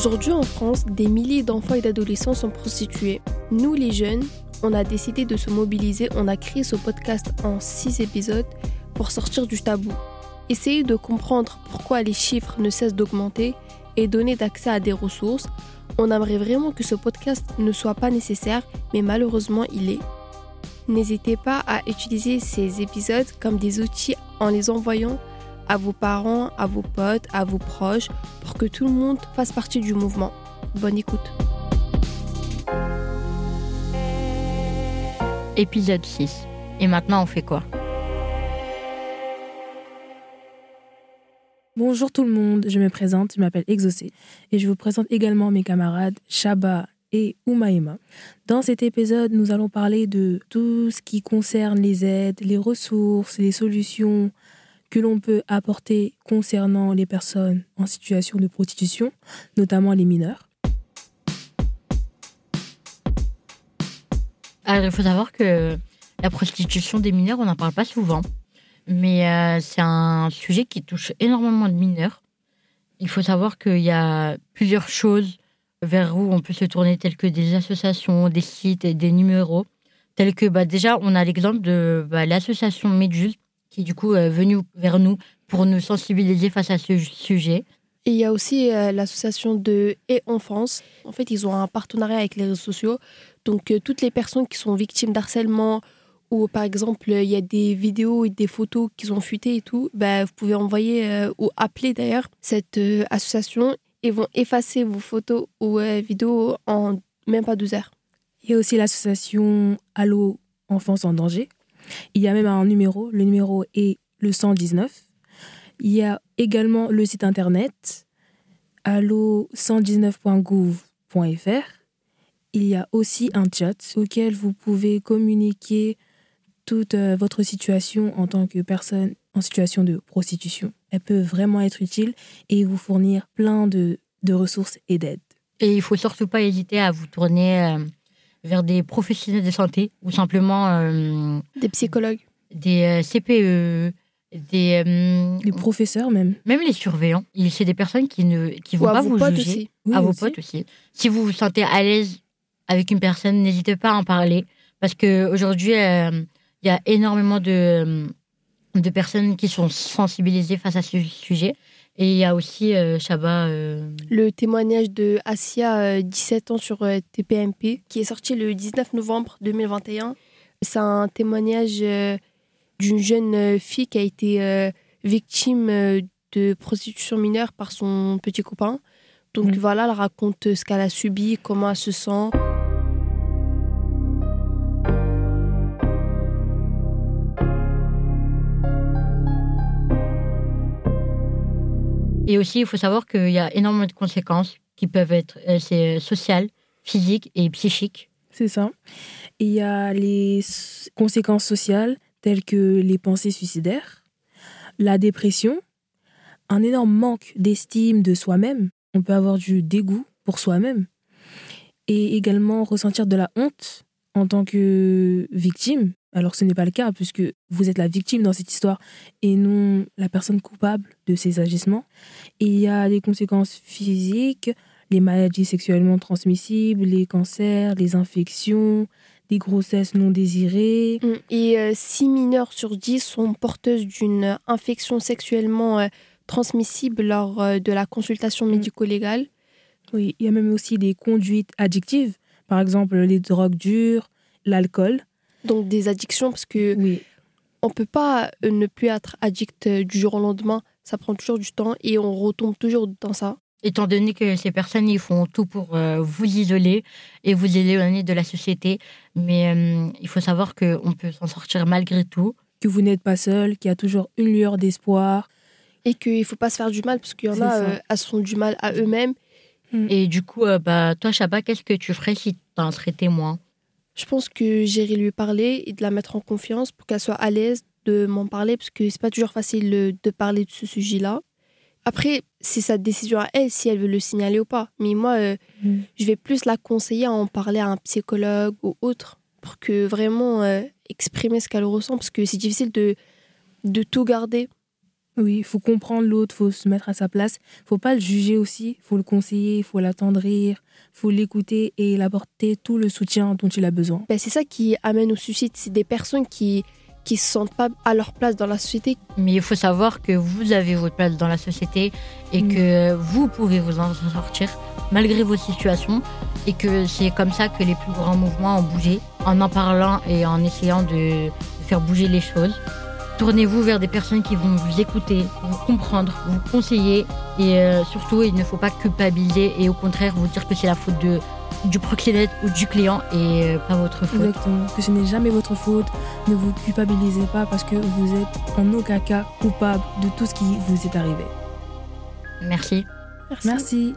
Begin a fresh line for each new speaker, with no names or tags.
Aujourd'hui en France, des milliers d'enfants et d'adolescents sont prostitués. Nous les jeunes, on a décidé de se mobiliser, on a créé ce podcast en 6 épisodes pour sortir du tabou. Essayer de comprendre pourquoi les chiffres ne cessent d'augmenter et donner d'accès à des ressources. On aimerait vraiment que ce podcast ne soit pas nécessaire, mais malheureusement il est. N'hésitez pas à utiliser ces épisodes comme des outils en les envoyant à vos parents, à vos potes, à vos proches, pour que tout le monde fasse partie du mouvement. Bonne écoute.
Épisode 6. Et maintenant, on fait quoi?
Bonjour tout le monde, je me présente, je m'appelle Exaucé et je vous présente également mes camarades Shaba et Umaima. Dans cet épisode, nous allons parler de tout ce qui concerne les aides, les ressources, les solutions que l'on peut apporter concernant les personnes en situation de prostitution, notamment les mineurs.
Alors, il faut savoir que la prostitution des mineurs, on n'en parle pas souvent. Mais euh, c'est un sujet qui touche énormément de mineurs. Il faut savoir qu'il y a plusieurs choses vers où on peut se tourner, telles que des associations, des sites et des numéros. Tels que bah, déjà, on a l'exemple de bah, l'association Medjus, qui du coup est venue vers nous pour nous sensibiliser face à ce sujet.
Et il y a aussi euh, l'association de Et Enfance. En fait, ils ont un partenariat avec les réseaux sociaux. Donc, euh, toutes les personnes qui sont victimes d'harcèlement ou par exemple, il y a des vidéos et des photos qui ont fuité et tout, bah, vous pouvez envoyer euh, ou appeler d'ailleurs cette association. Ils vont effacer vos photos ou vidéos en même pas 12 heures.
Il y a aussi l'association Allo Enfance en danger. Il y a même un numéro, le numéro est le 119. Il y a également le site internet allo119.gouv.fr. Il y a aussi un chat auquel vous pouvez communiquer toute euh, votre situation en tant que personne en situation de prostitution. Elle peut vraiment être utile et vous fournir plein de, ressources et d'aides.
Et il faut surtout pas hésiter à vous tourner euh, vers des professionnels de santé ou simplement euh,
des psychologues,
des CPE, des,
les professeurs même.
Même les surveillants. C'est des personnes qui ne qui vont pas vous juger. à vos potes aussi. Si vous vous sentez à l'aise avec une personne, n'hésitez pas à en parler. Parce qu'aujourd'hui, il y a énormément de, de personnes qui sont sensibilisées face à ce sujet. Et il y a aussi euh, euh,
Le témoignage de Asia, 17 euh, ans sur TPMP, qui est sorti le 19 novembre 2021. C'est un témoignage d'une jeune fille qui a été victime de prostitution mineure par son petit copain. Donc mm. voilà, elle raconte ce qu'elle a subi, comment elle se sent.
Et aussi, il faut savoir qu'il y a énormément de conséquences qui peuvent être euh, c'est sociales, physiques et psychiques.
C'est ça. il y a les conséquences sociales telles que les pensées suicidaires, la dépression, un énorme manque d'estime de soi-même. On peut avoir du dégoût pour soi-même et également ressentir de la honte en tant que victime alors ce n'est pas le cas puisque vous êtes la victime dans cette histoire et non la personne coupable de ces agissements. Et il y a des conséquences physiques, les maladies sexuellement transmissibles, les cancers, les infections, des grossesses non désirées.
Mm. Et 6 euh, mineurs sur 10 sont porteuses d'une infection sexuellement euh, transmissible lors euh, de la consultation mm. médico-légale.
Oui, il y a même aussi des conduites addictives, par exemple les drogues dures, l'alcool
donc des addictions, parce que oui. on peut pas euh, ne plus être addict euh, du jour au lendemain. Ça prend toujours du temps et on retombe toujours dans ça.
Étant donné que ces personnes, ils font tout pour euh, vous isoler et vous éloigner de la société, mais il faut savoir qu'on peut s'en sortir malgré tout.
Que vous n'êtes pas seul, qu'il y a toujours une lueur d'espoir.
Et qu'il ne faut pas se faire du mal, parce qu'il y en a, elles se font du mal à eux-mêmes.
Et du coup, bah, toi, Chaba, qu'est-ce que tu ferais si tu en serais témoin?
Je pense que j'irai lui parler et de la mettre en confiance pour qu'elle soit à l'aise de m'en parler parce que c'est pas toujours facile de parler de ce sujet-là. Après, c'est sa décision à elle si elle veut le signaler ou pas. Mais moi, euh, mm. je vais plus la conseiller à en parler à un psychologue ou autre pour que vraiment euh, exprimer ce qu'elle ressent parce que c'est difficile de, de tout garder.
Oui, il faut comprendre l'autre, il faut se mettre à sa place. Il faut pas le juger aussi, il faut le conseiller, il faut l'attendrir, il faut l'écouter et l'apporter tout le soutien dont il a besoin.
Ben, c'est ça qui amène au suicide. C'est des personnes qui qui se sentent pas à leur place dans la société.
Mais il faut savoir que vous avez votre place dans la société et
Mm.
que vous pouvez vous en sortir malgré vos situations et que c'est comme ça que les plus grands mouvements ont bougé en en parlant et en essayant de faire bouger les choses. Tournez-vous vers des personnes qui vont vous écouter, vous comprendre, vous conseiller et euh, surtout il ne faut pas culpabiliser et au contraire vous dire que c'est la faute de, du proxénète ou du client et euh, pas votre faute.
Exactement. Que ce n'est jamais votre faute. Ne vous culpabilisez pas parce que vous êtes en aucun cas coupable de tout ce qui vous est arrivé.
Merci.
Merci.
Merci.